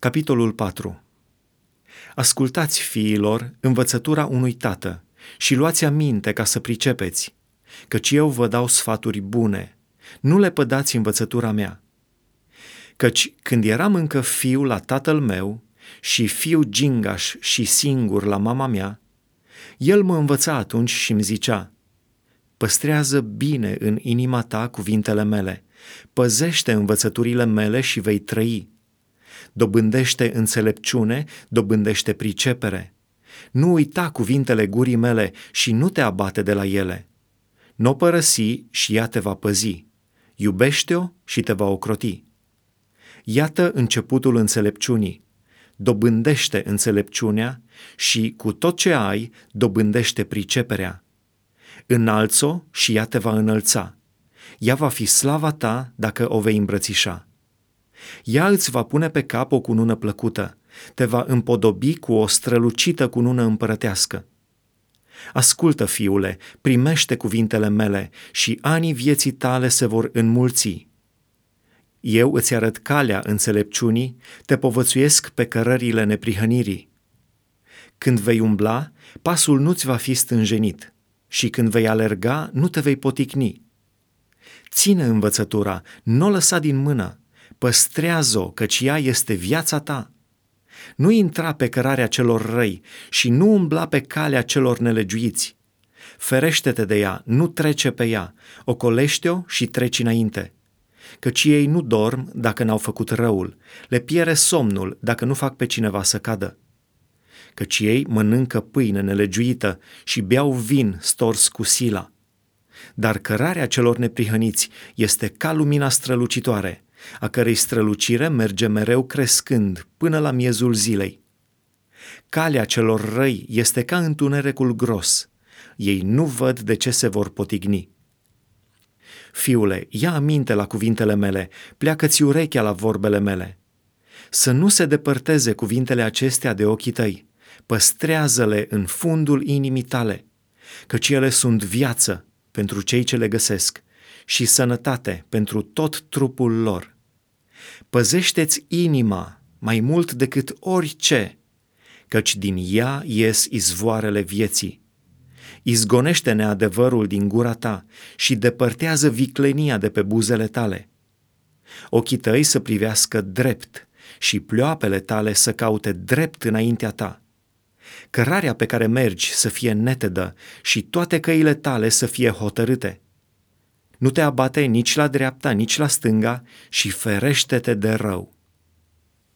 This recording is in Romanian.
Capitolul 4 Ascultați, fiilor, învățătura unui tată și luați aminte ca să pricepeți, căci eu vă dau sfaturi bune. Nu le pădați învățătura mea. Căci când eram încă fiu la tatăl meu și fiu gingaș și singur la mama mea, el mă învăța atunci și îmi zicea, Păstrează bine în inima ta cuvintele mele, păzește învățăturile mele și vei trăi dobândește înțelepciune, dobândește pricepere. Nu uita cuvintele gurii mele și nu te abate de la ele. Nu o părăsi și ea te va păzi. Iubește-o și te va ocroti. Iată începutul înțelepciunii. Dobândește înțelepciunea și cu tot ce ai, dobândește priceperea. Înalți-o și ea te va înălța. Ea va fi slava ta dacă o vei îmbrățișa. Ea îți va pune pe cap o cunună plăcută, te va împodobi cu o strălucită cunună împărătească. Ascultă, fiule, primește cuvintele mele și anii vieții tale se vor înmulți. Eu îți arăt calea înțelepciunii, te povățuiesc pe cărările neprihănirii. Când vei umbla, pasul nu-ți va fi stânjenit și când vei alerga, nu te vei poticni. Ține învățătura, nu o lăsa din mână, păstrează-o, căci ea este viața ta. Nu intra pe cărarea celor răi și nu umbla pe calea celor nelegiuiți. Ferește-te de ea, nu trece pe ea, ocolește-o și treci înainte. Căci ei nu dorm dacă n-au făcut răul, le piere somnul dacă nu fac pe cineva să cadă. Căci ei mănâncă pâine nelegiuită și beau vin stors cu sila. Dar cărarea celor neprihăniți este ca lumina strălucitoare – a cărei strălucire merge mereu crescând până la miezul zilei. Calea celor răi este ca întunericul gros. Ei nu văd de ce se vor potigni. Fiule, ia aminte la cuvintele mele, pleacă-ți urechea la vorbele mele. Să nu se depărteze cuvintele acestea de ochii tăi, păstrează-le în fundul inimii tale, căci ele sunt viață pentru cei ce le găsesc și sănătate pentru tot trupul lor. Păzește-ți inima mai mult decât orice, căci din ea ies izvoarele vieții. Izgonește neadevărul din gura ta și depărtează viclenia de pe buzele tale. Ochii tăi să privească drept și ploapele tale să caute drept înaintea ta. Cărarea pe care mergi să fie netedă și toate căile tale să fie hotărâte – nu te abate nici la dreapta, nici la stânga și ferește-te de rău.